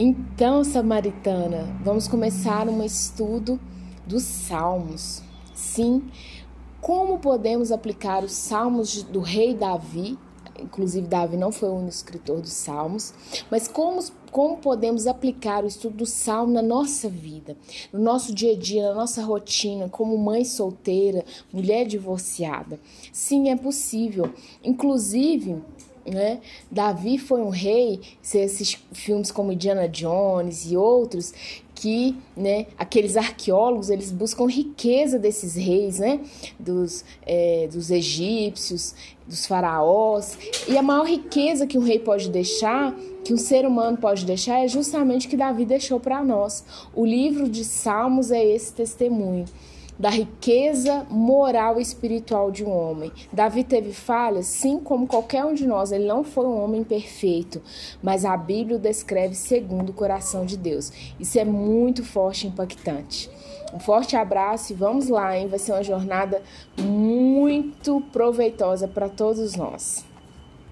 Então, Samaritana, vamos começar um estudo dos Salmos. Sim, como podemos aplicar os Salmos do rei Davi? Inclusive, Davi não foi o único escritor dos Salmos, mas como, como podemos aplicar o estudo do Salmo na nossa vida, no nosso dia a dia, na nossa rotina, como mãe solteira, mulher divorciada? Sim, é possível. Inclusive, né? Davi foi um rei, esses filmes como Indiana Jones e outros, que né, aqueles arqueólogos eles buscam riqueza desses reis, né? Dos, é, dos egípcios, dos faraós. E a maior riqueza que um rei pode deixar, que um ser humano pode deixar, é justamente o que Davi deixou para nós. O livro de Salmos é esse testemunho da riqueza moral e espiritual de um homem. Davi teve falhas, sim, como qualquer um de nós. Ele não foi um homem perfeito, mas a Bíblia o descreve segundo o coração de Deus. Isso é muito forte e impactante. Um forte abraço e vamos lá, hein? Vai ser uma jornada muito proveitosa para todos nós.